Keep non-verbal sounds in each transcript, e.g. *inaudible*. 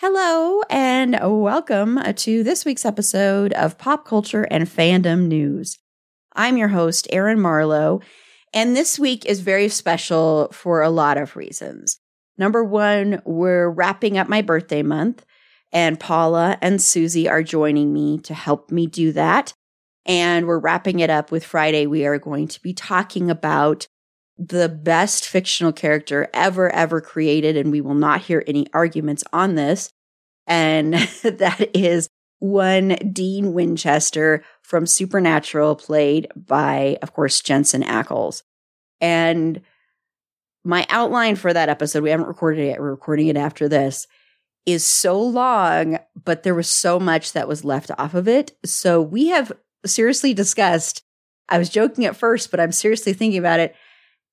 Hello, and welcome to this week's episode of Pop Culture and Fandom News. I'm your host, Erin Marlowe, and this week is very special for a lot of reasons. Number one, we're wrapping up my birthday month, and Paula and Susi are joining me to help me do that. And we're wrapping it up with Friday. We are going to be talking about the best fictional character ever, ever created, and we will not hear any arguments on this and *laughs* that is one Dean Winchester from Supernatural, played by, of course, Jensen Ackles. And my outline for that episode, we haven't recorded it yet, we're recording it after this, is so long, but there was so much that was left off of it. So we have seriously discussed. I was joking at first, but I'm seriously thinking about it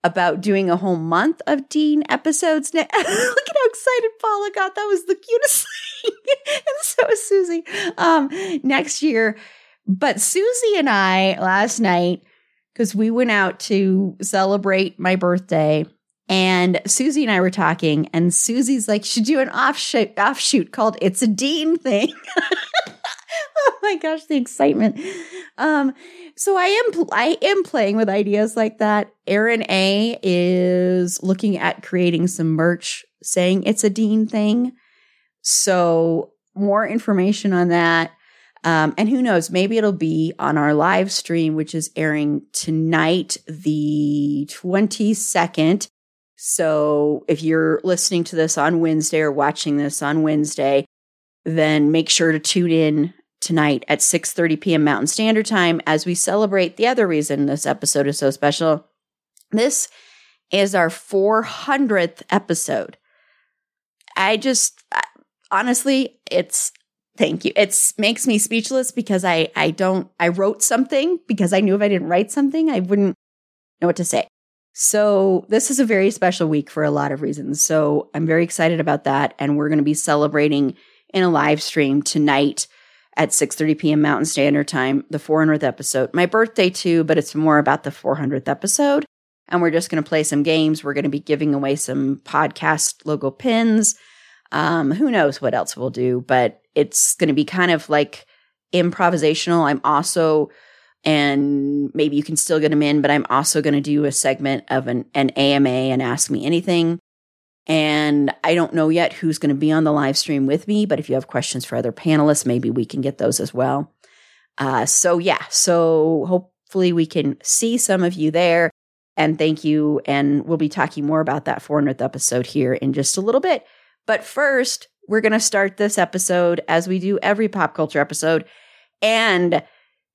about doing a whole month of Dean episodes. *laughs* Look at how excited Paula got. That was the cutest *laughs* thing. and so is Susi. Um, next year. But Susi and I last night, because we went out to celebrate my birthday, and Susi and I were talking, and Susi's like, should do an offshoot offshoot called It's a Dean thing. *laughs* oh *laughs* my gosh, the excitement. Um, so I am I am playing with ideas like that. Erin A is looking at creating some merch saying it's a Dean thing. So more information on that. Um, and who knows, maybe it'll be on our live stream, which is airing tonight, the 22nd. So if you're listening to this on Wednesday or watching this on Wednesday, then make sure to tune in tonight at 6:30 p.m. Mountain Standard Time as we celebrate the other reason this episode is so special. This is our 400th episode. I just honestly, it's thank you. It makes me speechless because I I don't I wrote something because I knew if I didn't write something, I wouldn't know what to say. So, this is a very special week for a lot of reasons. So, I'm very excited about that and we're going to be celebrating in a live stream tonight at 6:30 p.m. Mountain Standard Time, the 400th episode. My birthday too, but it's more about the 400th episode. And we're just going to play some games. We're going to be giving away some podcast logo pins. Um, who knows what else we'll do, but it's going to be kind of like improvisational. I'm also, and maybe you can still get them in, but I'm also going to do a segment of an, an AMA and Ask Me Anything and I don't know yet who's going to be on the live stream with me, but if you have questions for other panelists, maybe we can get those as well. Uh, so, yeah, so hopefully we can see some of you there. And thank you. And we'll be talking more about that 400th episode here in just a little bit. But first, we're going to start this episode as we do every pop culture episode. And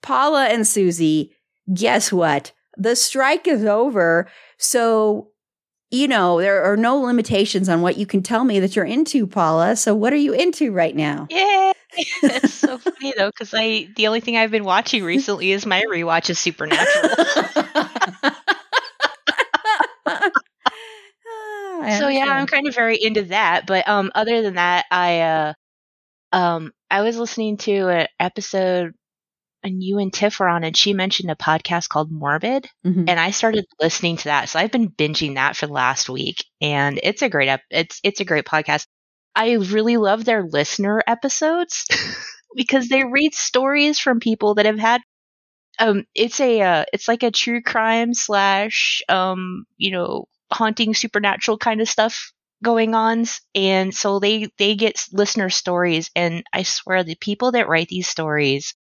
Paula and Susi, guess what? The strike is over. So you know, there are no limitations on what you can tell me that you're into, Paula. So what are you into right now? *laughs* Yeah. it's *laughs* so funny though, because I the only thing I've been watching recently is my rewatch of Supernatural. *laughs* so yeah, I'm kind of very into that. But um other than that, I uh um I was listening to an episode and you and Tiff were on, and she mentioned a podcast called Morbid, mm-hmm. and I started listening to that. So I've been binging that for the last week, and it's a great ep- it's it's a great podcast. I really love their listener episodes. *laughs* because they read stories from people that have had um it's a uh, it's like a true crime slash um you know haunting supernatural kind of stuff going on and so they they get listener stories and i swear the people that write these stories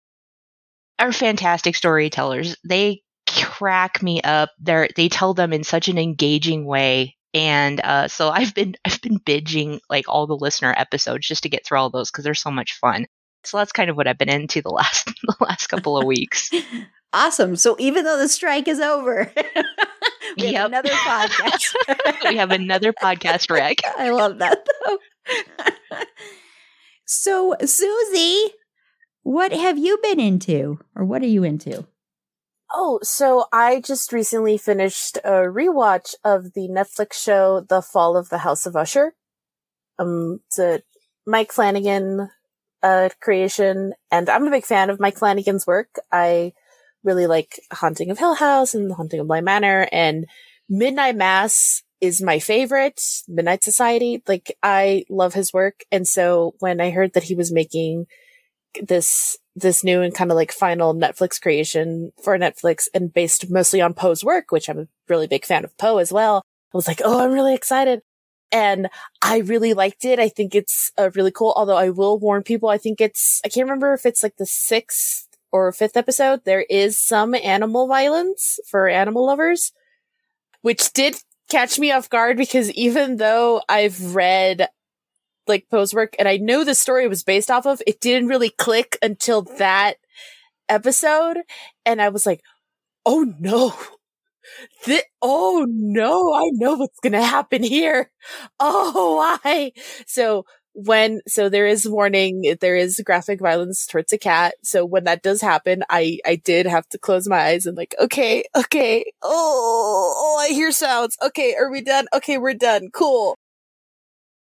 are fantastic storytellers they crack me up they they tell them in such an engaging way and uh, so i've been i've been binging like all the listener episodes just to get through all those because they're so much fun so that's kind of what i've been into the *laughs* last the last couple of weeks *laughs* awesome so even though the strike is over *laughs* we yep. have another podcast. we have another podcast, Rick. I love that though. so, Susi, what have you been into, or what are you into? Oh, so I just recently finished a rewatch of the Netflix show The Fall of the House of Usher. Um, it's a Mike Flanagan uh, creation, and I'm a big fan of Mike Flanagan's work. I really like Haunting of Hill House and Haunting of Bly Manor and Midnight Mass is my favorite. Midnight Society. Like I love his work. And so when I heard that he was making this, this new and kind of like final Netflix creation for Netflix and based mostly on Poe's work, which I'm a really big fan of Poe as well. I was like, Oh, I'm really excited. And I really liked it. I think it's uh, really cool. Although I will warn people, I think it's, I can't remember if it's like the sixth or fifth episode, there is some animal violence for animal lovers, which did catch me off guard because even though I've read like Poe's work and I know the story was based off of, it didn't really click until that episode. And I was like, oh no. Th- oh no, I know what's gonna happen here. *laughs* Oh, why? So when so there is warning there is graphic violence towards a cat so when that does happen i i did have to close my eyes and like okay okay oh oh i hear sounds okay are we done okay we're done cool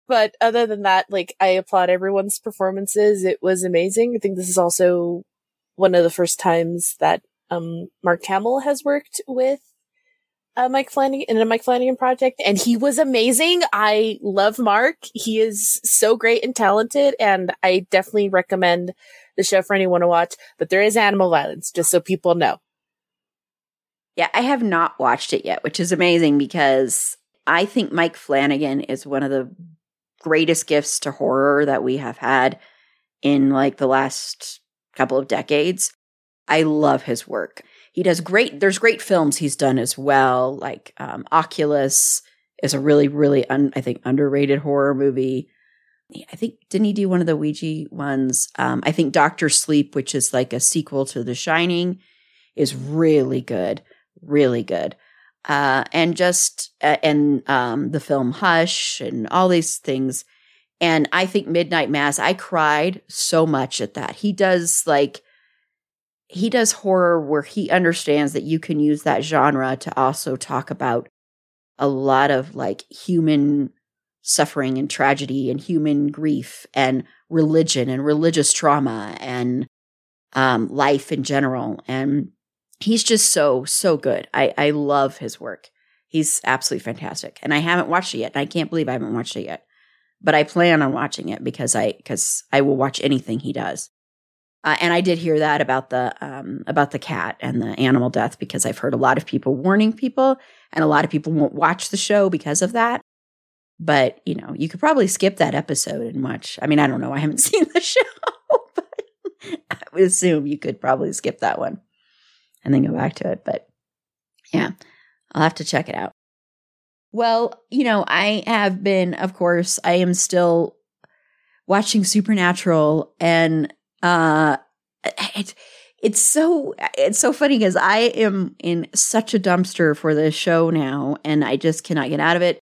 but other than that like i applaud everyone's performances it was amazing i think this is also one of the first times that um mark hamill has worked with uh, Mike Flanagan in a Mike Flanagan project, and he was amazing. I love Mark. He is so great and talented, and I definitely recommend the show for anyone to watch. But there is animal violence, just so people know. Yeah, I have not watched it yet, which is amazing because I think Mike Flanagan is one of the greatest gifts to horror that we have had in like the last couple of decades. I love his work he does great. There's great films he's done as well, like um, Oculus is a really, really, un, I think, underrated horror movie. I think didn't he do one of the Ouija ones? Um, I think Doctor Sleep, which is like a sequel to The Shining, is really good, really good. Uh, and just uh, and um, the film Hush and all these things. And I think Midnight Mass, I cried so much at that. He does like he does horror where he understands that you can use that genre to also talk about a lot of like human suffering and tragedy and human grief and religion and religious trauma and um, life in general. And he's just so, so good. I, I love his work. He's absolutely fantastic. And I haven't watched it yet. And I can't believe I haven't watched it yet. But I plan on watching it because I because I will watch anything he does. Uh, and I did hear that about the um, about the cat and the animal death because I've heard a lot of people warning people, and a lot of people won't watch the show because of that. But you know, you could probably skip that episode and watch. I mean, I don't know. I haven't *laughs* seen the show, *laughs* but I would assume you could probably skip that one and then go back to it. But yeah, I'll have to check it out. Well, you know, I have been, of course, I am still watching Supernatural and uh, it's it's so it's so funny because I am in such a dumpster for this show now, and I just cannot get out of it.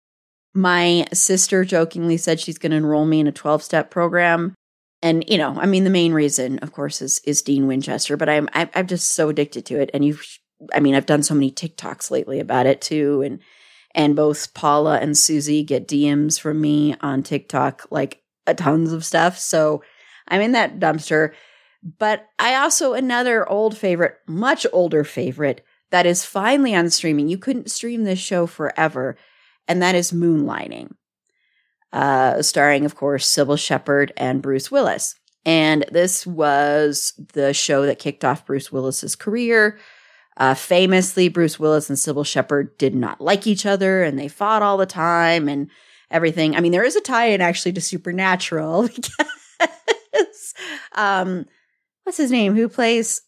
My sister jokingly said she's going to enroll me in a twelve step program, and you know, I mean, the main reason, of course, is is Dean Winchester, but I'm I'm just so addicted to it, and you've, I mean, I've done so many TikToks lately about it too, and and both Paula and Susi get DMs from me on TikTok, like a tons of stuff, so I'm in that dumpster. But I also, another old favorite, much older favorite that is finally on streaming. You couldn't stream this show forever, and that is Moonlighting, uh, starring, of course, Cybill Shepherd and Bruce Willis. And this was the show that kicked off Bruce Willis's career. Uh, famously, Bruce Willis and Cybill Shepherd did not like each other and they fought all the time and everything. I mean, there is a tie in actually to Supernatural *laughs* um, what's his name? Who plays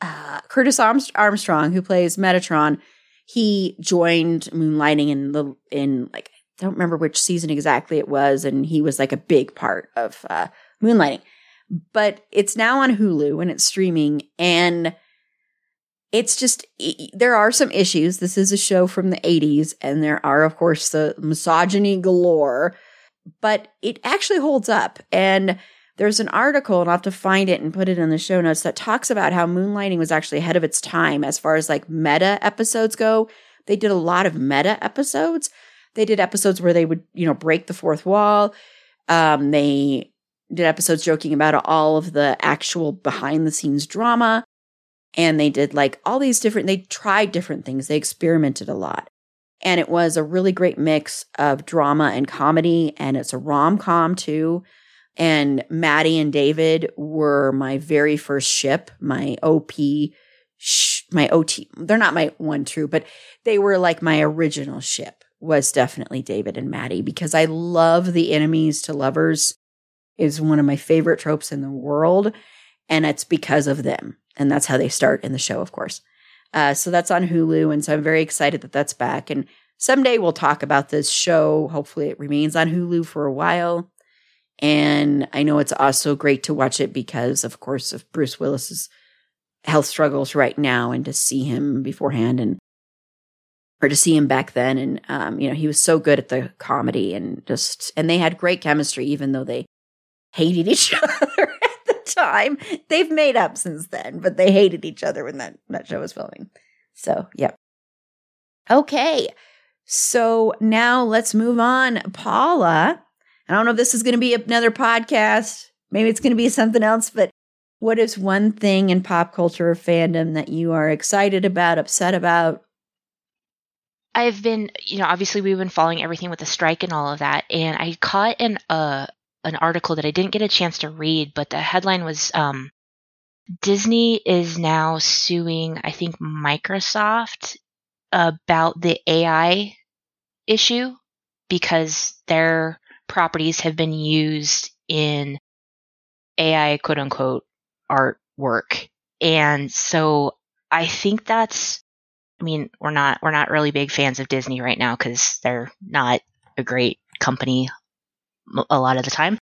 uh, Curtis Armstrong, who plays Metatron? He joined Moonlighting in the in like I don't remember which season exactly it was, and he was like a big part of uh, Moonlighting. But it's now on Hulu and it's streaming, and it's just there are some issues. This is a show from the 80s, and there are, of course, the misogyny galore, but it actually holds up. And there's an article, and I'll have to find it and put it in the show notes that talks about how Moonlighting was actually ahead of its time as far as like meta episodes go. They did a lot of meta episodes. They did episodes where they would, you know, break the fourth wall. Um, they did episodes joking about all of the actual behind the scenes drama. And they did like all these different they tried different things. They experimented a lot. And it was a really great mix of drama and comedy. And it's a rom-com too. And maddie and david were my very first ship my op sh- my ot they're not my one true but they were like my original ship was definitely david and maddie because i love the enemies to lovers is one of my favorite tropes in the world and it's because of them and that's how they start in the show, of course. Uh, so that's on Hulu, and so I'm very excited that that's back. And someday we'll talk about this show. Hopefully, it remains on Hulu for a while. And I know it's also great to watch it because, of course, of Bruce Willis's health struggles right now, and to see him beforehand, and or to see him back then, and um, you know, he was so good at the comedy, and just and they had great chemistry, even though they hated each *laughs* other at the time. They've made up since then, but they hated each other when that, that show was filming. So, yep. Okay. So now let's move on. Paula, I don't know if this is going to be another podcast. Maybe it's going to be something else, but what is one thing in pop culture or fandom that you are excited about, upset about? I've been, you know, obviously we've been following everything with the strike and all of that, and I caught an uh an article that I didn't get a chance to read, but the headline was um, Disney is now suing, I think, Microsoft about the AI issue because their properties have been used in AI quote unquote artwork. And so I think that's I mean, we're not we're not really big fans of Disney right now cuz they're not a great company a lot of the time.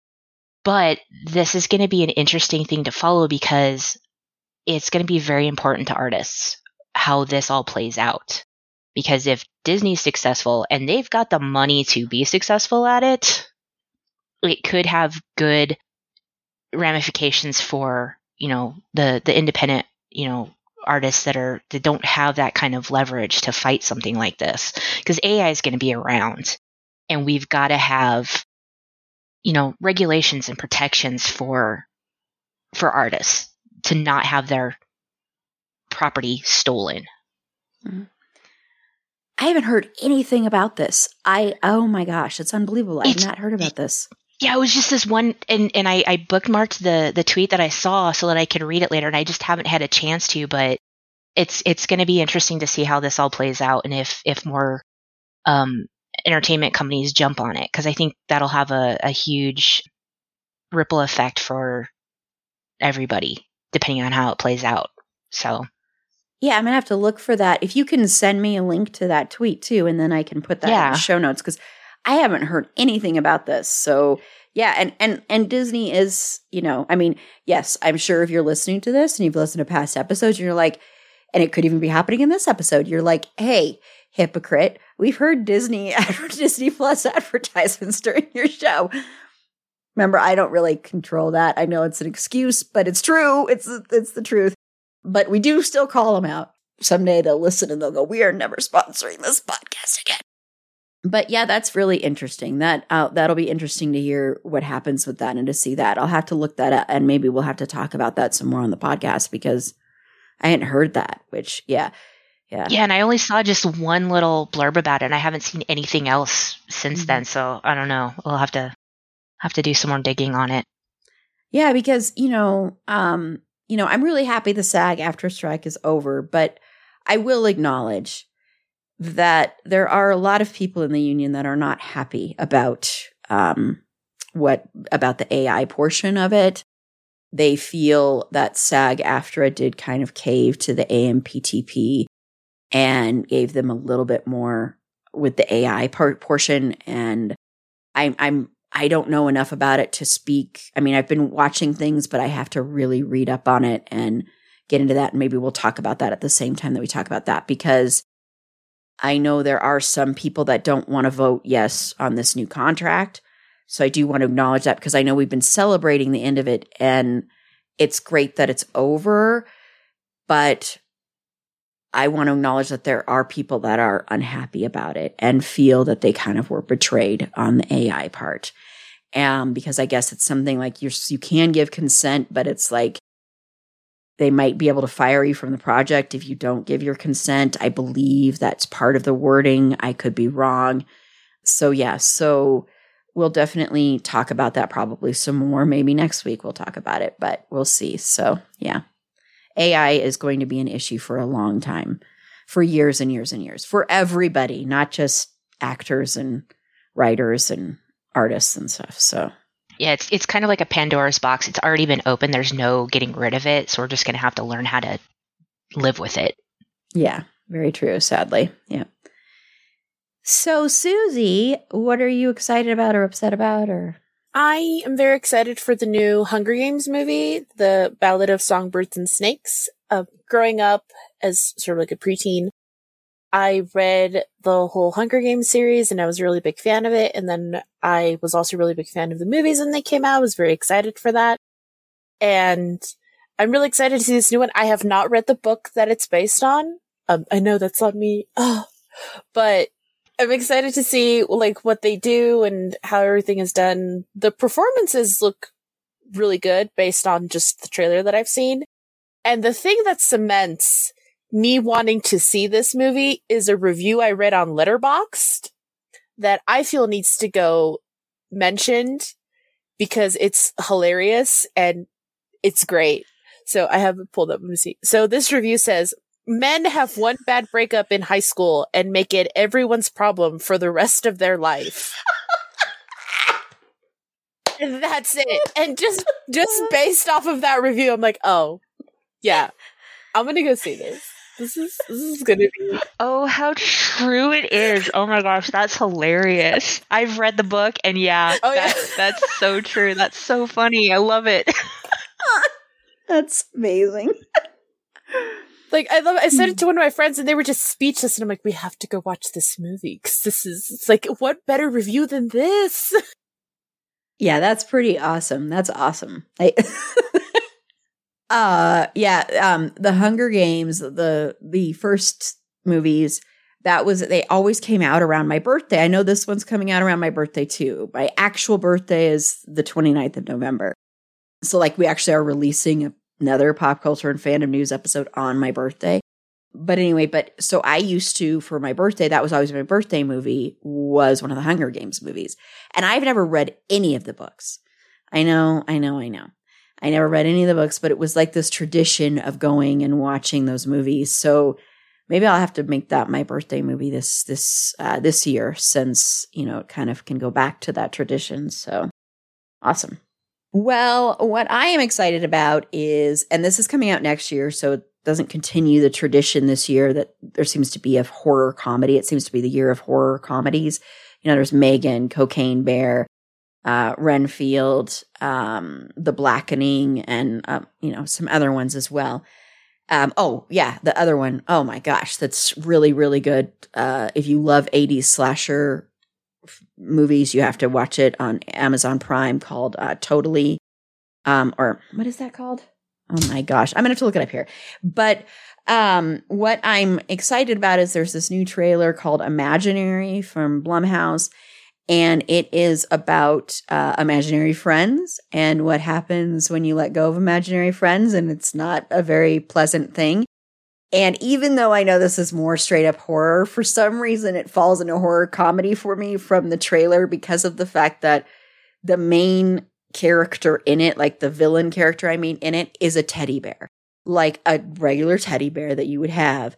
But this is going to be an interesting thing to follow because it's going to be very important to artists how this all plays out. Because if Disney's successful and they've got the money to be successful at it, it could have good ramifications for, you know, the, the independent, you know, artists that are that don't have that kind of leverage to fight something like this because AI is going to be around and we've got to have you know, regulations and protections for for artists to not have their property stolen. Mm-hmm. I haven't heard anything about this. I oh my gosh, it's unbelievable. I've not heard about this. Yeah, it was just this one, and and I, I bookmarked the the tweet that I saw so that I could read it later, and I just haven't had a chance to. But it's it's going to be interesting to see how this all plays out, and if if more um, entertainment companies jump on it because I think that'll have a, a huge ripple effect for everybody depending on how it plays out. So yeah, I'm gonna have to look for that. If you can send me a link to that tweet too, and then I can put that yeah. in the show notes because I haven't heard anything about this. So yeah, and and and Disney is, you know, I mean, yes, I'm sure if you're listening to this and you've listened to past episodes, you're like, and it could even be happening in this episode. You're like, hey, hypocrite. We've heard Disney *laughs* Disney Plus advertisements during your show. Remember, I don't really control that. I know it's an excuse, but it's true. It's it's the truth. But we do still call them out. Someday they'll listen and they'll go, "We are never sponsoring this podcast again." But yeah, that's really interesting. That uh, that'll be interesting to hear what happens with that and to see that. I'll have to look that up and maybe we'll have to talk about that some more on the podcast because I hadn't heard that. Which yeah, yeah. Yeah, and I only saw just one little blurb about it and I haven't seen anything else since mm-hmm. then, so I don't know. We'll have to have to do some more digging on it. Yeah, because, you know, um, you know, I'm really happy the SAG AFTRA strike is over, but I will acknowledge that there are a lot of people in the union that are not happy about um, what about the AI portion of it. They feel that SAG AFTRA did kind of cave to the AMPTP and gave them a little bit more with the AI part portion. And I'm I'm I don't know enough about it to speak. I mean, I've been watching things, but I have to really read up on it and get into that. And maybe we'll talk about that at the same time that we talk about that because I know there are some people that don't want to vote yes on this new contract. So I do want to acknowledge that because I know we've been celebrating the end of it and it's great that it's over. But I want to acknowledge that there are people that are unhappy about it and feel that they kind of were betrayed on the AI part. Um, because I guess it's something like you you can give consent, but it's like they might be able to fire you from the project if you don't give your consent. I believe that's part of the wording. I could be wrong. So yeah, so we'll definitely talk about that probably some more. Maybe next week we'll talk about it, but we'll see. So yeah. AI is going to be an issue for a long time, for years and years and years, for everybody, not just actors and writers and artists and stuff. So yeah, it's it's kind of like a Pandora's box. It's already been open. There's no getting rid of it. So we're just going to have to learn how to live with it. Yeah, very true, sadly. Yeah. So, Susi, what are you excited about or upset about or I am very excited for the new Hunger Games movie, The Ballad of Songbirds and Snakes. Uh, growing up as sort of like a preteen, I read the whole Hunger Games series and I was a really big fan of it. And then I was also a really big fan of the movies when they came out. I was very excited for that. And I'm really excited to see this new one. I have not read the book that it's based on. Um, I know that's not me. Oh, but I'm excited to see like what they do and how everything is done. The performances look really good based on just the trailer that I've seen. And the thing that cements me wanting to see this movie is a review I read on Letterboxd that I feel needs to go mentioned because it's hilarious and it's great. So I have pulled up. Let me see. So this review says, men have one bad breakup in high school and make it everyone's problem for the rest of their life. That's it. And just just based off of that review, I'm like, oh, yeah, I'm gonna go see this. This is this is gonna be. Oh, how true it is! Oh my gosh, that's hilarious. I've read the book, and yeah, oh, that's, yeah. that's so true. That's so funny. I love it. *laughs* that's amazing. Like I love. I said it to one of my friends, and they were just speechless. And I'm like, we have to go watch this movie because this is. It's like, what better review than this? Yeah, that's pretty awesome. That's awesome. I, *laughs* uh, yeah. Um, the Hunger Games, the the first movies. That was they always came out around my birthday. I know this one's coming out around my birthday too. My actual birthday is the 29th of November. So like we actually are releasing another pop culture and fandom news episode on my birthday. But anyway, but so I used to for my birthday, that was always my birthday movie, was one of the Hunger Games movies. And I've never read any of the books. I know, I know, I know. I never read any of the books, but it was like this tradition of going and watching those movies. So maybe I'll have to make that my birthday movie this this uh, this year, since you know it kind of can go back to that tradition. So awesome. Well, what I am excited about is, and this is coming out next year, so it doesn't continue the tradition this year that there seems to be of horror comedy. It seems to be the year of horror comedies. You know, there's Megan, Cocaine Bear, uh, Renfield, um, The Blackening, and, um, you know, some other ones as well. Um, oh, yeah, the other one. Oh my gosh, that's really, really good. Uh, if you love 80s slasher movies. You have to watch it on Amazon Prime called uh, Totally. Um, or what is that called? Oh my gosh, I'm gonna have to look it up here. But um, what I'm excited about is there's this new trailer called Imaginary from Blumhouse, and it is about uh, imaginary friends and what happens when you let go of imaginary friends, and it's not a very pleasant thing. And even though I know this is more straight up horror, for some reason it falls into horror comedy for me from the trailer because of the fact that the main character in it, like the villain character, I mean, in it, is a teddy bear, like a regular teddy bear that you would have.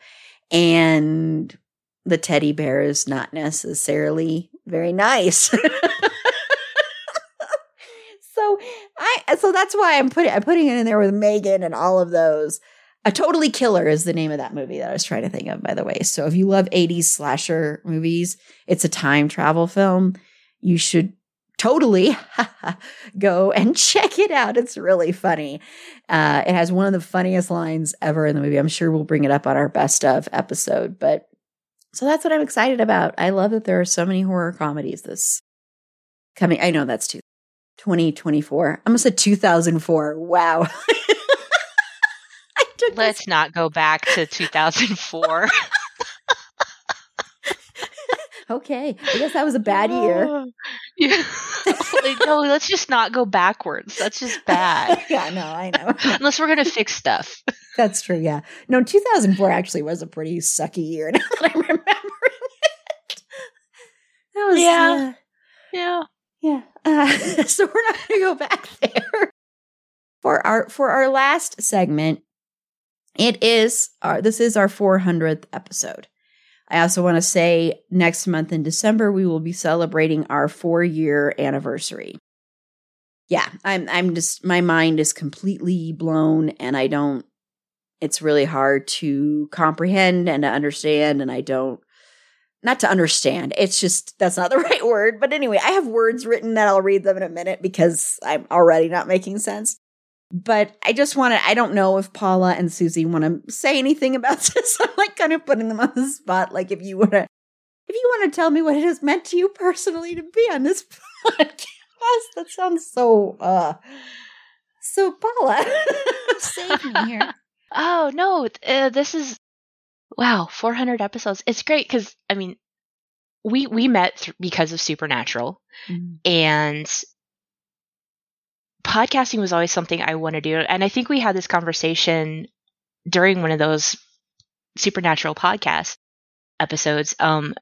And the teddy bear is not necessarily very nice. *laughs* so I so that's why I'm putting I'm putting it in there with Megan and all of those. A Totally Killer is the name of that movie that I was trying to think of, by the way. So if you love 80s slasher movies, it's a time travel film. You should totally *laughs* go and *laughs* check it out. It's really funny. Uh, it has one of the funniest lines ever in the movie. I'm sure we'll bring it up on our best of episode, but so that's what I'm excited about. I love that there are so many horror comedies this coming. I know that's two, 2024. I almost said 2004. Wow. *laughs* Let's not go back to 2004. *laughs* okay. I guess that was a bad year. Yeah. *laughs* no, let's just not go backwards. That's just bad. *laughs* yeah, no, I know. *laughs* Unless we're going to fix stuff. That's true. Yeah. No, 2004 actually was a pretty sucky year now that I'm remembering it. That was, yeah. Uh, yeah. Yeah. Uh, so we're not going to go back there. For our for our last segment, it is our this is our 400th episode. I also want to say next month in December we will be celebrating our 4-year anniversary. Yeah, I'm I'm just my mind is completely blown and I don't it's really hard to comprehend and to understand and I don't not to understand. It's just that's not the *laughs* right word. But anyway, I have words written that I'll read them in a minute because I'm already not making sense. But I just want to, I don't know if Paula and Susi want to say anything about *laughs* this. I'm like kind of putting them on the spot. Like if you want to, if you want to tell me what it has meant to you personally to be on this *laughs* podcast, that sounds so, uh, so Paula, *laughs* save me here. Oh no, uh, this is wow, 400 episodes. It's great because I mean, we we met th- because of Supernatural, mm-hmm. and podcasting was always something I want to do. And I think we had this conversation during one of those supernatural podcast episodes. Um,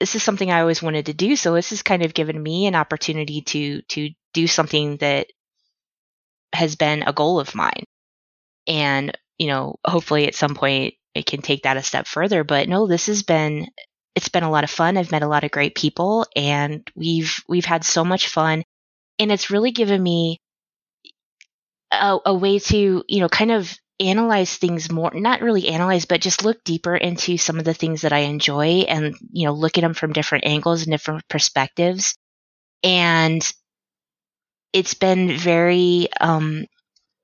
this is something I always wanted to do. So this has kind of given me an opportunity to, to do something that has been a goal of mine. And, you know, hopefully at some point it can take that a step further. But no, this has been, it's been a lot of fun. I've met a lot of great people and we've, we've had so much fun. And it's really given me a, a way to, you know, kind of analyze things more, not really analyze, but just look deeper into some of the things that I enjoy and, you know, look at them from different angles and different perspectives. And it's been very, um,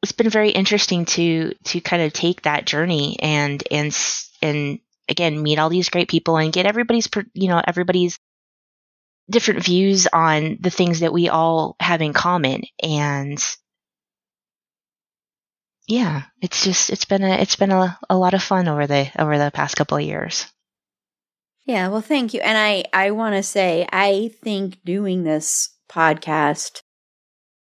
it's been very interesting to, to kind of take that journey and, and, and again, meet all these great people and get everybody's, you know, everybody's different views on the things that we all have in common. And, yeah, it's just it's been a it's been a, a lot of fun over the over the past couple of years. Yeah, well, thank you. And I I want to say I think doing this podcast,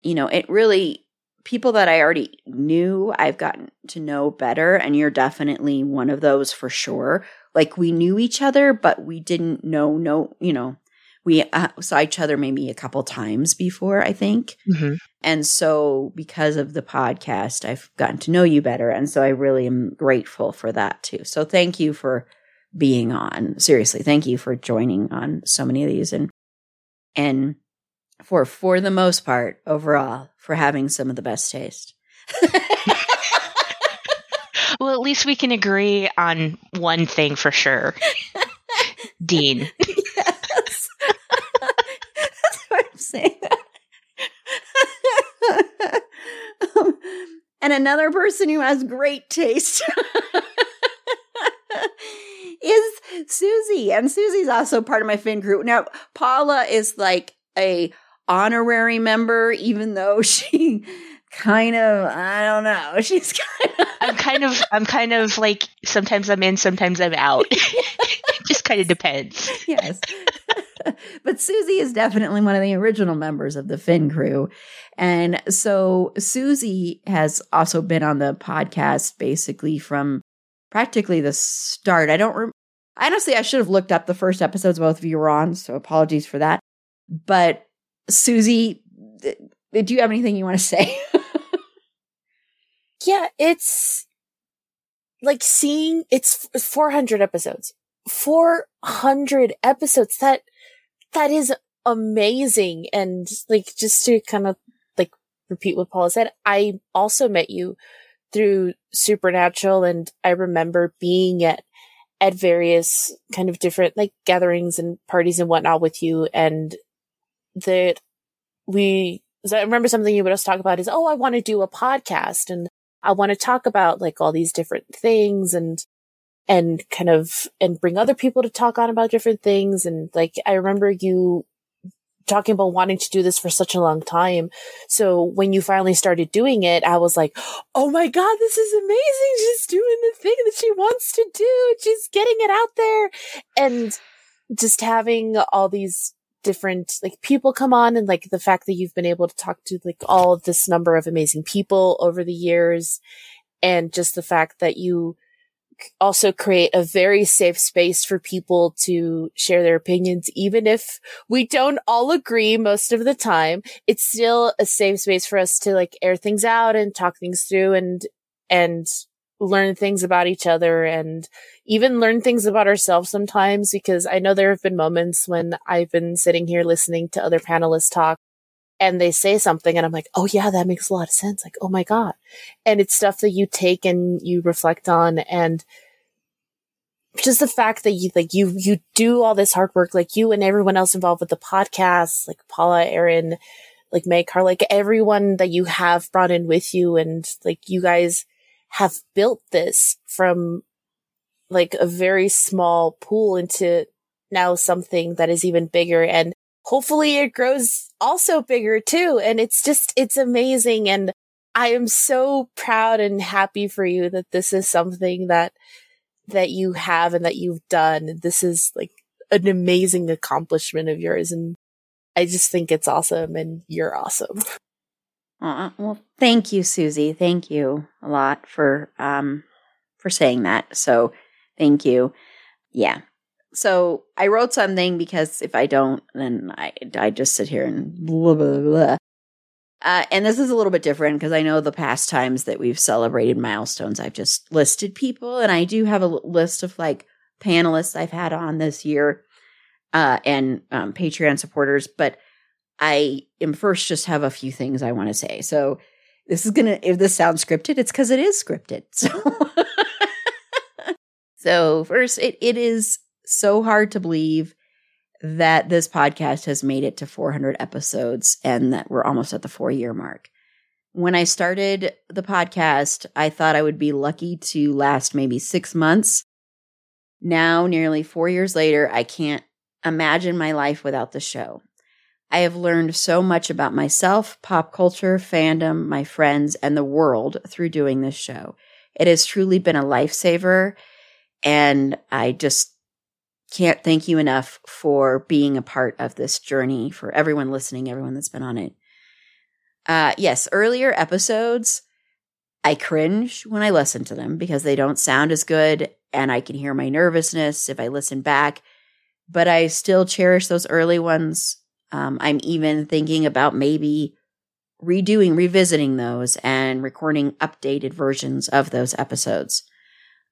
you know, it really people that I already knew, I've gotten to know better and you're definitely one of those for sure. Like we knew each other, but we didn't know no, you know, we uh, saw each other maybe a couple times before, I think. Mm-hmm. And so, because of the podcast, I've gotten to know you better. And so, I really am grateful for that too. So, thank you for being on. Seriously, thank you for joining on so many of these and, and for, for the most part, overall, for having some of the best taste. *laughs* well, at least we can agree on one thing for sure. *laughs* Dean. Say that. *laughs* um, and another person who has great taste *laughs* is Susi. And Susi's also part of my Fin crew. Now, Paula is like a honorary member, even though *laughs* she kind of I don't know. She's kind of I'm kind of I'm kind of like sometimes I'm in, sometimes I'm out. it just kind of depends. *laughs* Yes. *laughs* but Susi is definitely one of the original members of the Fin crew. And so Susi has also been on the podcast basically from practically the start. I don't re- honestly, I should have looked up the first episodes both of you were on, so apologies for that. But Susi, do you have anything you want to say? *laughs* yeah, it's like seeing it's 400 episodes. 400 episodes. That, that is amazing. And like, just to kind of like repeat what Paula said, I also met you through Supernatural and I remember being at, at various kind of different like gatherings and parties and whatnot with you and that we, so I remember something you would us talk about is, oh, I want to do a podcast and I want to talk about like all these different things and, and kind of, and bring other people to talk on about different things. And like, I remember you talking about wanting to do this for such a long time. So when you finally started doing it, I was like, Oh my God, this is amazing. She's doing the thing that she wants to do. She's getting it out there. And just having all these different like people come on and like the fact that you've been able to talk to like all this number of amazing people over the years and just the fact that you also create a very safe space for people to share their opinions even if we don't all agree most of the time. It's still a safe space for us to like air things out and talk things through and and learn things about each other and even learn things about ourselves sometimes because I know there have been moments when I've been sitting here listening to other panelists talk and they say something and I'm like, oh yeah, that makes a lot of sense. Like, oh my God. And it's stuff that you take and you reflect on and just the fact that you like you you do all this hard work, like you and everyone else involved with the podcast, like Paula, Erin, like Meg, Car, like everyone that you have brought in with you and like you guys have built this from like a very small pool into now something that is even bigger and hopefully it grows also bigger too. And it's just, it's amazing. And I am so proud and happy for you that this is something that, that you have and that you've done. This is like an amazing accomplishment of yours. And I just think it's awesome and you're awesome. Well, thank you, Susi. Thank you a lot for um for saying that. So, thank you. Yeah. So I wrote something because if I don't, then I I just sit here and blah blah blah. Uh, and this is a little bit different because I know the past times that we've celebrated milestones, I've just listed people, and I do have a list of like panelists I've had on this year, uh, and um, Patreon supporters. But I am first just have a few things I want to say. So this is gonna if this sounds scripted, it's because it is scripted. *laughs* So *laughs* So first it it is so hard to believe that this podcast has made it to 400 episodes and that we're almost at the 4 year mark. When I started the podcast, I thought I would be lucky to last maybe 6 months. Now, nearly 4 years later, I can't imagine my life without the show. I have learned so much about myself, pop culture, fandom, my friends, and the world through doing this show. It has truly been a lifesaver, and I just can't thank you enough for being a part of this journey, for everyone listening, everyone that's been on it. Uh, yes, earlier episodes, I cringe when I listen to them because they don't sound as good, and I can hear my nervousness if I listen back. But I still cherish those early ones um, I'm even thinking about maybe redoing, revisiting those and recording updated versions of those episodes.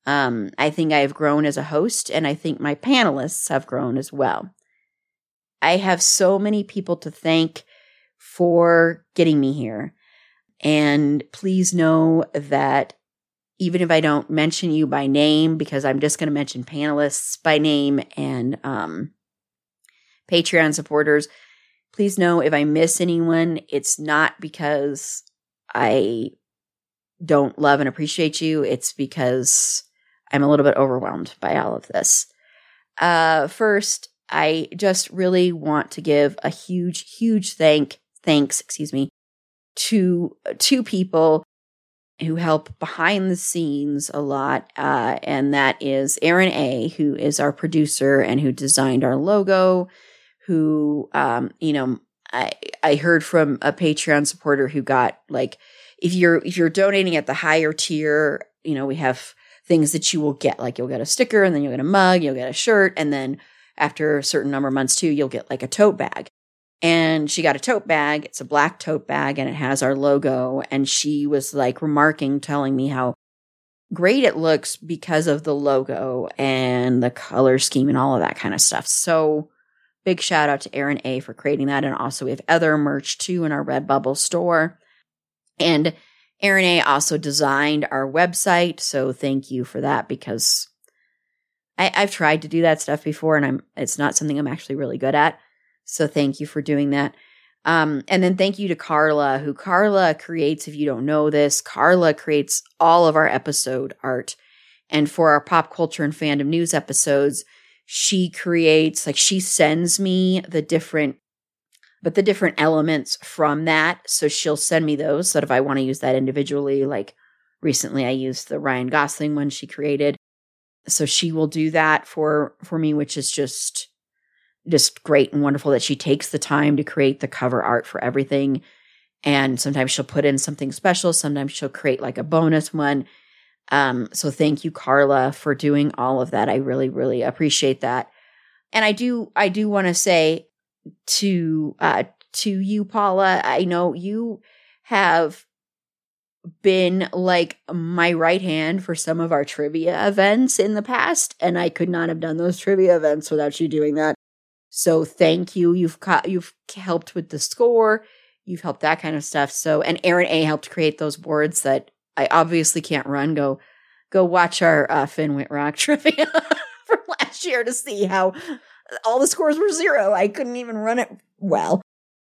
Um, I think I have grown as a host, and I think my panelists have grown as well. I have so many people to thank for getting me here. And please know that even if I don't mention you by name, because I'm just going to mention panelists by name and um, Patreon supporters, Please know if I miss anyone, it's not because I don't love and appreciate you. It's because I'm a little bit overwhelmed by all of this. Uh, first, I just really want to give a huge, huge thank thanks, excuse me, to two people who help behind the scenes a lot, uh, and that is Erin A, who is our producer and who designed our logo, who, um, you know, I, I heard from a Patreon supporter who got like, if you're, if you're donating at the higher tier, you know, we have things that you will get, like you'll get a sticker and then you'll get a mug, you'll get a shirt. And then after a certain number of months too, you'll get like a tote bag. And she got a tote bag. It's a black tote bag and it has our logo. And she was like remarking, telling me how great it looks because of the logo and the color scheme and all of that kind of stuff. So big shout out to Erin A for creating that. And also we have other merch too in our Redbubble store. And Erin A also designed our website. So thank you for that because I, I've tried to do that stuff before and I'm it's not something I'm actually really good at. So thank you for doing that. Um, and then thank you to Carla, who Carla creates, if you don't know this, Carla creates all of our episode art. And for our pop culture and fandom news episodes, she creates, like, she sends me the different, but the different elements from that. So she'll send me those so if I want to use that individually, like recently I used the Ryan Gosling one she created. So she will do that for, for me, which is just, just great and wonderful that she takes the time to create the cover art for everything. And sometimes she'll put in something special. Sometimes she'll create like a bonus one. Um, so thank you, Carla, for doing all of that. I really, really appreciate that. And I do, I do want to say to, uh, to you, Paula, I know you have been like my right hand for some of our trivia events in the past, and I could not have done those trivia events without you doing that. So thank you. You've you've helped with the score. You've helped that kind of stuff. So and Erin A helped create those boards that I obviously can't run. Go go watch our uh, Finn Wittrock *laughs* trivia from last year to see how all the scores were zero. I couldn't even run it well.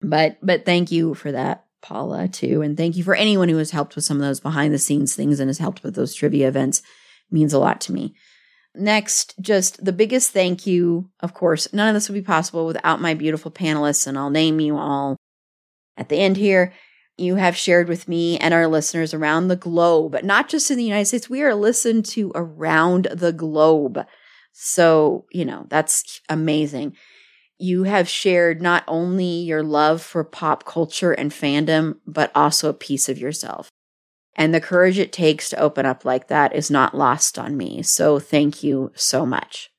But but thank you for that, Paula, too. And thank you for anyone who has helped with some of those behind the scenes things and has helped with those trivia events. It means a lot to me. Next, just the biggest thank you. Of course, none of this would be possible without my beautiful panelists, and I'll name you all at the end here. You have shared with me and our listeners around the globe, not just in the United States. We are listened to around the globe. So, you know, that's amazing. You have shared not only your love for pop culture and fandom, but also a piece of yourself. And the courage it takes to open up like that is not lost on me. So thank you so much.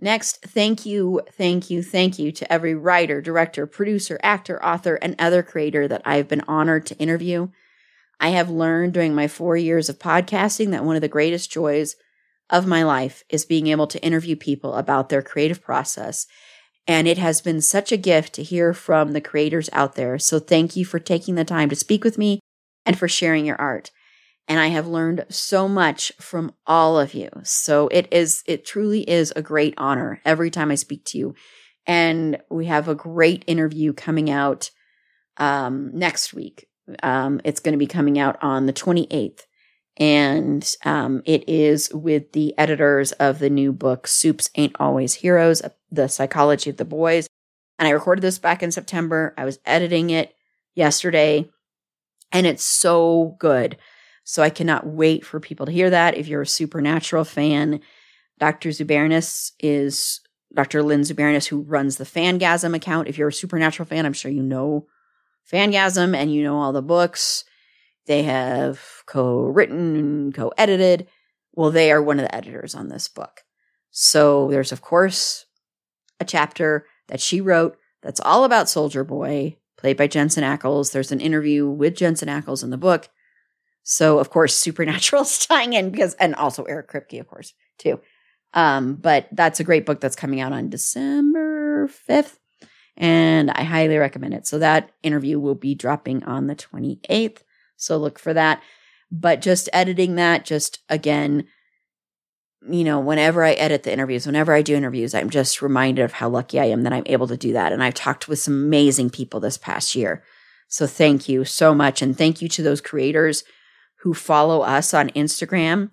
Next, thank you, thank you, thank you to every writer, director, producer, actor, author, and other creator that I've been honored to interview. I have learned during my four years of podcasting that one of the greatest joys of my life is being able to interview people about their creative process. And it has been such a gift to hear from the creators out there. So thank you for taking the time to speak with me and for sharing your art. And I have learned so much from all of you. So it is, it truly is a great honor every time I speak to you. And we have a great interview coming out um, next week. Um, it's going to be coming out on the 28th. And um, it is with the editors of the new book, Supes Ain't Always Heroes The Psychology of the Boys. And I recorded this back in September. I was editing it yesterday and it's so good. So I cannot wait for people to hear that. If you're a supernatural fan, Dr. Zubernis is Dr. Lynn Zubernis, who runs the Fangasm account. If you're a supernatural fan, I'm sure you know Fangasm and you know all the books. They have co written and co edited. Well, they are one of the editors on this book. So there's, of course, a chapter that she wrote that's all about Soldier Boy played by Jensen Ackles. There's an interview with Jensen Ackles in the book. So, of course, *laughs* Supernatural's tying in because, and also Eric Kripke, of course, too. Um, but that's a great book that's coming out on December 5th. And I highly recommend it. So that interview will be dropping on the 28th. So look for that. But just editing that, just again, you know, whenever I edit the interviews, whenever I do interviews, I'm just reminded of how lucky I am that I'm able to do that. And I've talked with some amazing people this past year. So thank you so much. And thank you to those creators who follow us on Instagram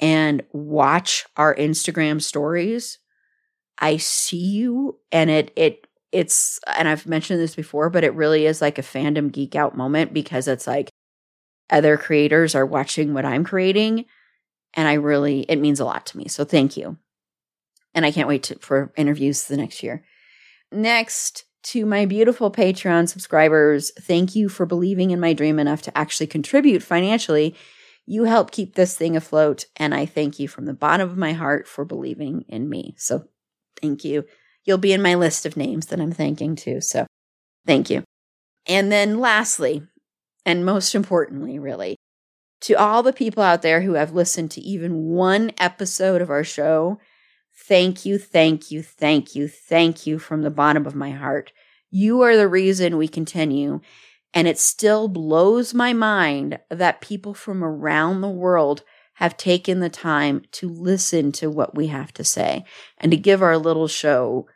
and watch our Instagram stories. I see you and it, it, it's, and I've mentioned this before, but it really is like a fandom geek out moment because it's like other creators are watching what I'm creating and I really, it means a lot to me. So thank you. And I can't wait to, for interviews the next year. Next, to my beautiful Patreon subscribers, thank you for believing in my dream enough to actually contribute financially. You help keep this thing afloat, and I thank you from the bottom of my heart for believing in me. So thank you. You'll be in my list of names that I'm thanking too. So Thank you. And then lastly, and most importantly, really, to all the people out there who have listened to even one episode of our show, thank you, thank you, thank you, thank you from the bottom of my heart. You are the reason we continue. And it still blows my mind that people from around the world have taken the time to listen to what we have to say and to give our little show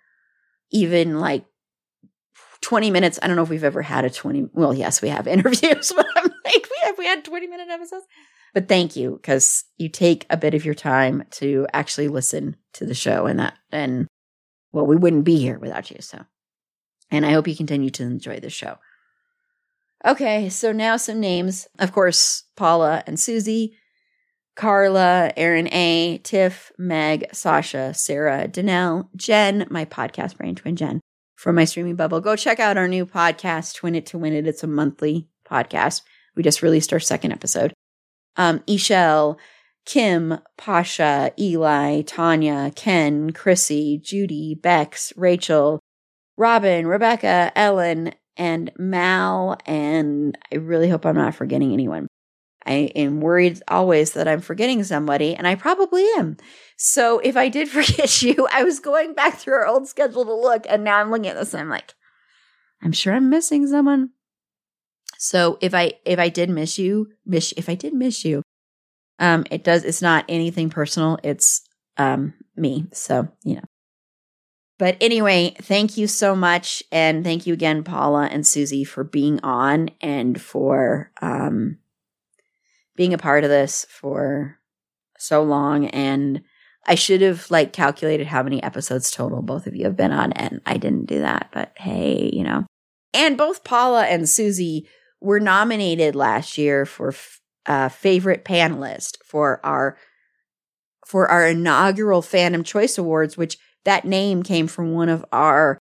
even like 20 minutes. I don't know if we've ever had a 20, well, yes, we have *laughs* interviews, but I'm like, we have, we had 20 minute episodes. But thank you because you take a bit of your time to actually listen to the show and that, and well, we wouldn't be here without you. So, and I hope you continue to enjoy the show. Okay, so now some names. Of course, Paula and Susi, Carla, Erin A, Tiff, Meg, Sasha, Sarah, Danelle, Jen, my podcast brain twin Jen from my streaming bubble. Go check out our new podcast, Twin It to Win It. It's a monthly podcast. We just released our second episode. Um, Ishel, Kim, Pasha, Eli, Tanya, Ken, Chrissy, Judy, Bex, Rachel, Robin, Rebecca, Ellen, and Mal. And I really hope I'm not forgetting anyone. I am worried always that I'm forgetting somebody, and I probably am. So if I did *laughs* forget you, I was going back through our old schedule to look, and now I'm looking at this and I'm like, I'm sure I'm missing someone. So if I if I did miss you, miss if I did miss you, um, it does. It's not anything personal. It's um me. So you know. But anyway, thank you so much, and thank you again, Paula and Susi, for being on and for um being a part of this for so long and I should have like calculated how many episodes total both of you have been on and I didn't do that but hey, you know. And both Paula and Susi were nominated last year for uh, favorite panelist for our for our inaugural Fandom Choice Awards which that name came from one of our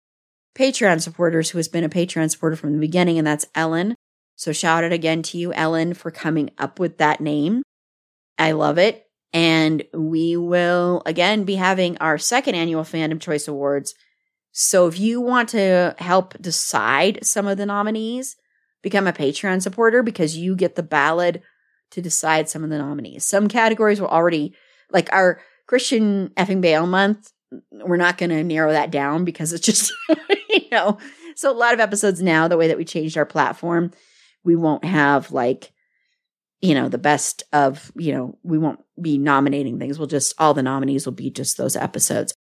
Patreon supporters who has been a Patreon supporter from the beginning and that's Ellen so shout out again to you, Ellen, for coming up with that name. I love it. And we will again be having our second annual Fandom Choice Awards. So if you want to help decide some of the nominees, become a Patreon supporter because you get the ballot to decide some of the nominees. Some categories will already, like our Christian effing Bale month, we're not going to narrow that down because it's just, *laughs* you know, so a lot of episodes now, the way that we changed our platform, we won't have like you know the best of you know we won't be nominating things. We'll just all the nominees will be just those episodes.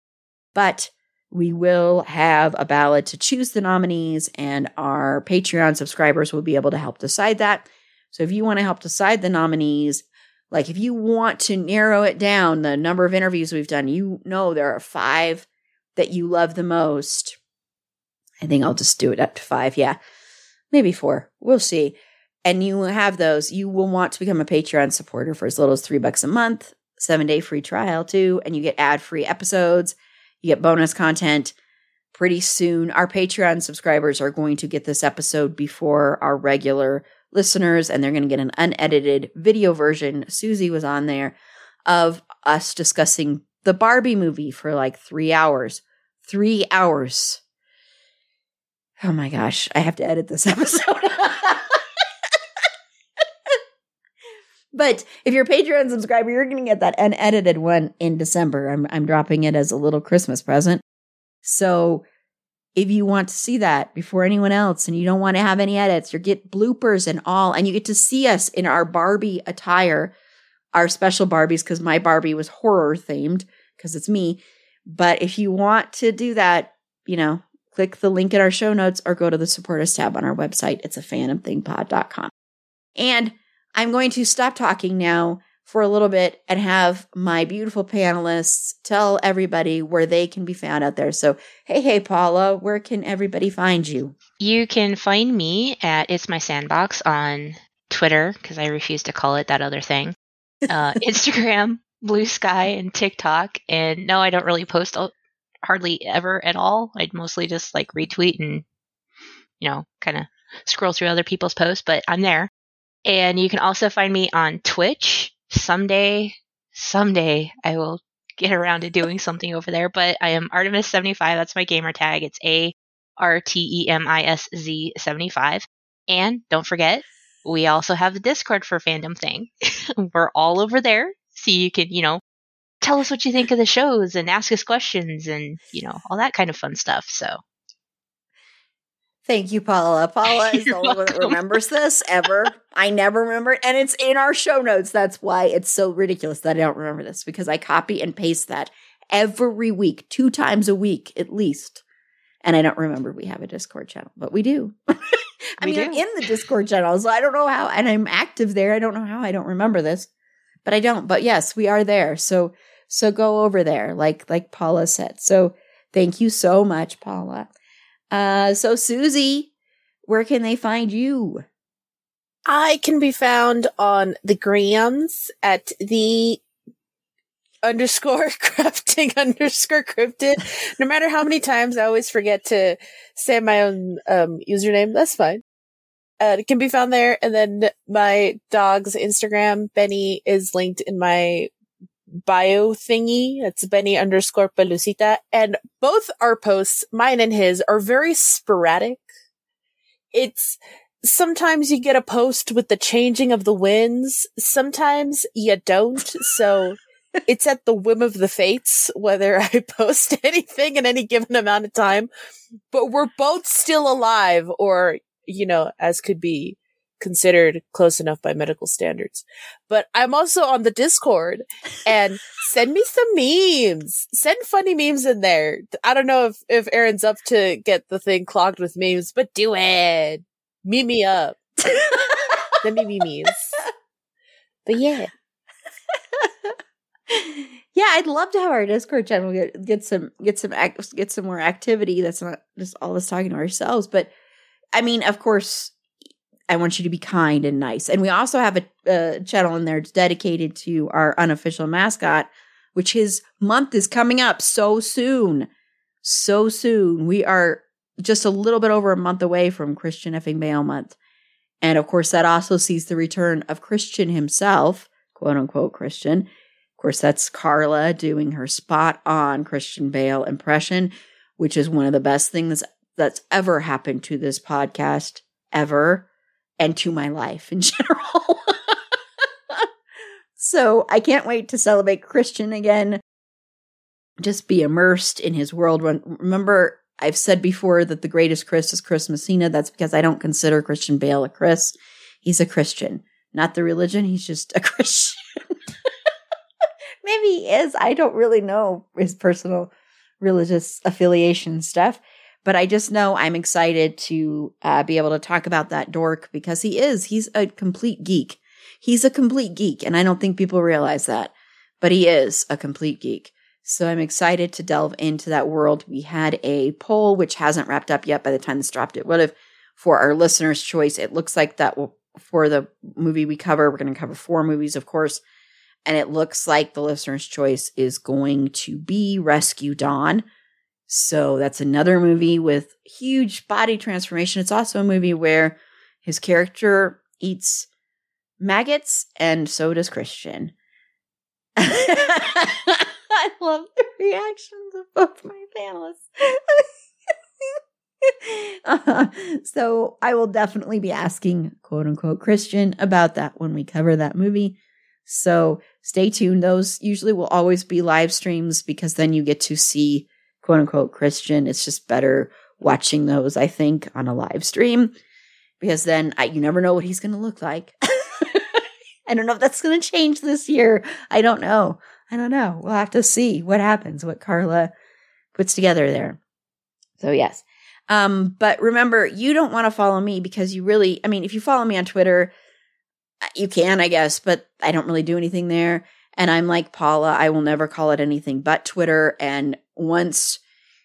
But we will have a ballot to choose the nominees and our patreon subscribers will be able to help decide that. So if you want to help decide the nominees like if you want to narrow it down the number of interviews we've done you know there are five that you love the most. I think i'll just do it up to five yeah maybe four. We'll see. And you have those. You will want to become a Patreon supporter for as little as three bucks a month, seven day free trial too, and you get ad free episodes. You get bonus content pretty soon. Our Patreon subscribers are going to get this episode before our regular listeners, and they're going to get an unedited video version. Susi was on there of us discussing the Barbie movie for like three hours. Three hours. Oh my gosh, I have to edit this *laughs* episode. but if you're a Patreon subscriber, you're going to get that unedited one in December. I'm I'm dropping it as a little Christmas present. So if you want to see that before anyone else and you don't want to have any edits, you get bloopers and all, and you get to see us in our Barbie attire, our special Barbies, because my Barbie was horror themed because it's me. But if you want to do that, you know, click the link in our show notes or go to the support us tab on our website. It's a fandomthingpod.com. And I'm going to stop talking now for a little bit and have my beautiful panelists tell everybody where they can be found out there. So, hey, hey, Paula, where can everybody find you? You can find me at It's My Sandbox on Twitter, because I refuse to call it that other thing, *laughs* uh, Instagram, Blue Sky, and TikTok. And no, I don't really post hardly ever at all. I'd mostly just like retweet and, you know, kind of scroll through other people's posts, but I'm there. And you can also find me on Twitch. Someday, someday I will get around to doing something over there, but I am Artemis75. That's my gamer tag. It's A R T E M I S Z 75. And don't forget, we also have the Discord for Fandom Thing. *laughs* We're all over there, so you can, you know, tell us what you think of the shows and ask us questions and, you know, all that kind of fun stuff. So Thank you, Paula. *laughs* Paula is the only one that remembers this ever. I never remember it. And it's in our show notes. That's why it's so ridiculous that I don't remember this because I copy and paste that every week, two times a week at least. And I don't remember we have a Discord channel, but we do. *laughs* I We mean, do. I'm in the Discord channel, so I don't know how, and I'm active there. I don't know how I don't remember this, but I don't. But yes, we are there. So, so go over there, like like Paula said. So thank you so much, Paula. Uh, so Susi, where can they find you? I can be found on the grams at the underscore *laughs* crafting underscore cryptid. No matter how many times I always forget to say my own um, username, that's fine. Uh, it can be found there. And then my dog's Instagram, Benny, is linked in my bio thingy. It's Benny underscore Pelucita. And both our posts, mine and his, are very sporadic. It's sometimes you get a post with the changing of the winds. Sometimes you don't. So *laughs* it's at the whim of the fates whether I *laughs* post anything in any given amount of time. But we're both still alive or, you know, as could be considered close enough by medical standards. But I'm also on the Discord and *laughs* send me some memes. Send funny memes in there. I don't know if, if Erin's up to get the thing clogged with memes, but do it. Meme me up. *laughs* Send me memes. But yeah. *laughs* yeah, I'd love to have our Discord channel get get some get some act, get some more activity. That's not just all us talking to ourselves, but I mean, of course, I want you to be kind and nice. And we also have a, a channel in there dedicated to our unofficial mascot, which his month is coming up so soon, so soon. We are just a little bit over a month away from Christian effing Bale month. And of course, that also sees the return of Christian himself, quote unquote Christian. Of course, that's Carla doing her spot on Christian Bale impression, which is one of the best things that's ever happened to this podcast ever and to my life in *laughs* general. so I can't wait to celebrate Christian again. Just be immersed in his world. Remember, I've said before that the greatest Chris is Chris Messina. That's because I don't consider Christian Bale a Chris. He's a Christian, not the religion. He's just a *laughs* Christian. Maybe he is. I don't really know his personal religious affiliation stuff, but I just know I'm excited to uh, be able to talk about that dork because he is. He's a complete geek. He's a complete geek, and I don't think people realize that, but he is a complete geek. So I'm excited to delve into that world. We had a poll, which hasn't wrapped up yet by the time this dropped. It would have for our listeners' choice. It looks like that will, for the movie we cover, we're going to cover four movies, of course. And it looks like the listener's choice is going to be Rescue Dawn. So that's another movie with huge body transformation. It's also a movie where his character eats maggots, and so does Christian. *laughs* I love the reactions of both my panelists. *laughs* uh, so I will definitely be asking quote unquote Christian about that when we cover that movie. So stay tuned. Those usually will always be live streams because then you get to see quote unquote Christian. It's just better watching those, I think, on a live stream because then I, you never know what he's going to look like. *laughs* I don't know if that's going to change this year. I don't know. I don't know. We'll have to see what happens, what Carla puts together there. So, yes. Um, but remember, you don't want to follow me because you really, I mean, if you follow me on Twitter, uh, you can, I guess, but I don't really do anything there. And I'm like Paula, I will never call it anything but Twitter. And once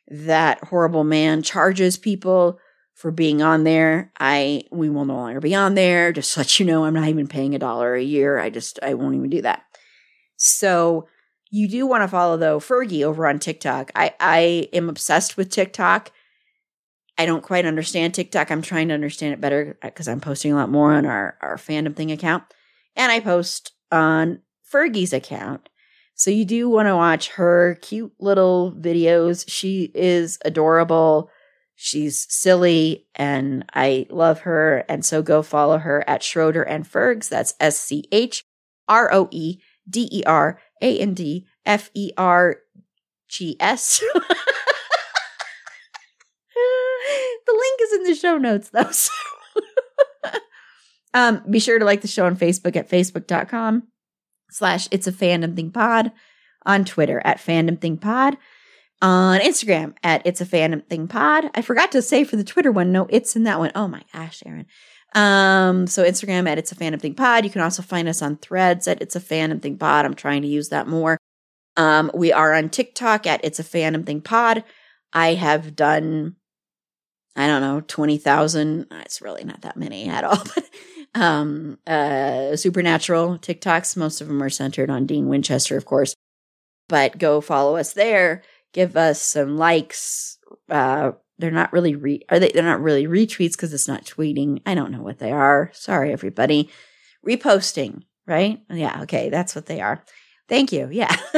that horrible man charges people for being on there, I we will no longer be on there. Just let you know, I'm not even paying a dollar a year. I just I won't even do that. So you do want to follow though Fergie over on TikTok. I I am obsessed with TikTok. I don't quite understand TikTok. I'm trying to understand it better uh, because I'm posting a lot more on our our fandom thing account, and I post on Fergie's account. So you do want to watch her cute little videos. She is adorable. She's silly and I love her. And so go follow her at Schroeder and Fergs. That's S C H R O E D E R A N D F E R G S. *laughs* the link is in the show notes though. So. *laughs* um, be sure to like the show on Facebook at facebook.com slash it's a fandom thing pod, on Twitter at fandom thing pod, on Instagram at it's a fandom thing pod. I forgot to say for the Twitter one, no, it's in that one. Oh my gosh, Erin. Um, so Instagram at it's a fandom thing pod. You can also find us on threads at it's a fandom thing pod. I'm trying to use that more. Um, we are on TikTok at it's a fandom thing pod. I have done, I don't know, 20,000. It's really not that many at all, *laughs* but um, uh, supernatural TikToks. Most of them are centered on Dean Winchester, of course. But go follow us there. Give us some likes. Uh, they're not really re- are they? They're not really retweets because it's not tweeting. I don't know what they are. Sorry, everybody. Reposting, right? Yeah, okay, that's what they are. Thank you. Yeah. *laughs*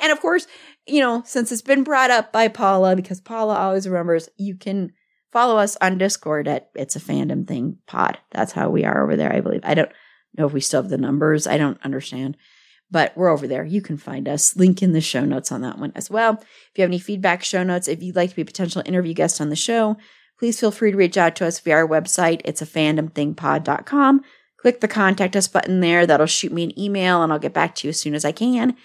and of course, you know, since it's been brought up by Paula, because Paula always remembers, you can follow us on Discord at It's a Fandom Thing Pod. That's how we are over there, I believe. I don't know if we still have the numbers. I don't understand. But we're over there. You can find us. Link in the show notes on that one as well. If you have any feedback, show notes, if you'd like to be a potential interview guest on the show, please feel free to reach out to us via our website. It's a Fandom Thing fandomthingpod.com. Click the contact us button there. That'll shoot me an email and I'll get back to you as soon as I can.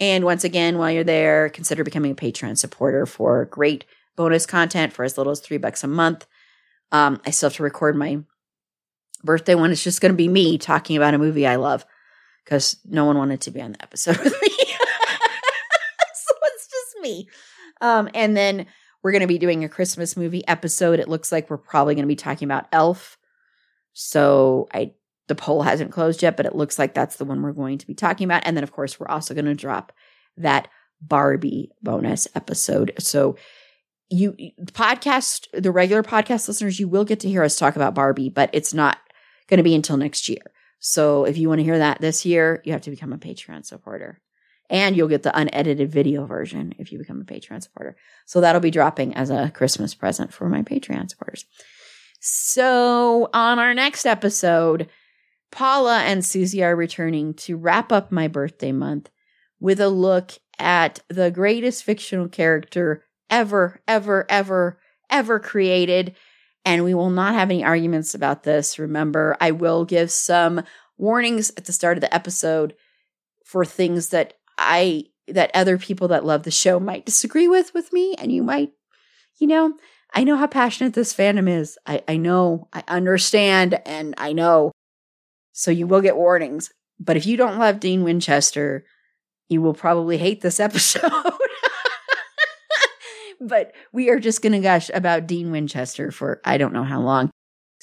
And once again, while you're there, consider becoming a Patreon supporter for great bonus content for as little as three bucks a month. Um, I still have to record my birthday one. It's just going to be me talking about a movie I love because no one wanted to be on the episode with me. *laughs* so it's just me. Um, and then we're going to be doing a Christmas movie episode. It looks like we're probably going to be talking about Elf. So I the poll hasn't closed yet, but it looks like that's the one we're going to be talking about. And then of course we're also going to drop that Barbie bonus episode. So you podcast the regular podcast listeners you will get to hear us talk about barbie but it's not going to be until next year. So if you want to hear that this year you have to become a patreon supporter. And you'll get the unedited video version if you become a patreon supporter. So that'll be dropping as a christmas present for my patreon supporters. So on our next episode paula and susi are returning to wrap up my birthday month with a look at the greatest fictional character ever, ever, ever, ever created. And we will not have any arguments about this. Remember, I will give some warnings at the start of the episode for things that I, that other people that love the show might disagree with with me. And you might, you know, I know how passionate this fandom is. I, I know, I understand, and I know. So you will get warnings. But if you don't love Dean Winchester, you will probably hate this *laughs* episode but we are just going to gush about Dean Winchester for I don't know how long.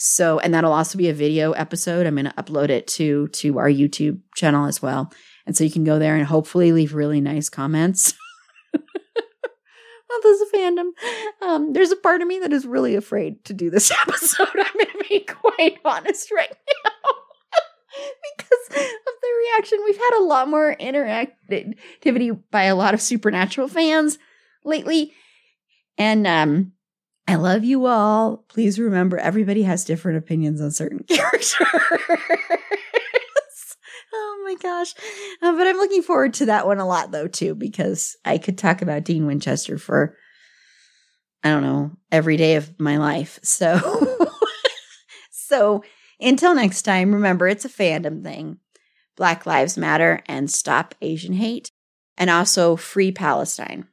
So, and that'll also be a video episode. I'm going to upload it to to our YouTube channel as well. And so you can go there and hopefully leave really nice comments. *laughs* well, there's a fandom. Um, there's a part of me that is really afraid to do this *laughs* episode. I'm going to be quite honest right *laughs* now. because of the reaction. We've had a lot more interactivity by a lot of supernatural fans lately. And um, I love you all. Please remember, everybody has different opinions on certain *laughs* characters. oh my gosh. Uh, but I'm looking forward to that one a lot, though, too, because I could talk about Dean Winchester for, I don't know, every day of my life. So, *laughs* so until next time, remember, it's a fandom thing. Black Lives Matter and Stop Asian Hate, and also Free Palestine.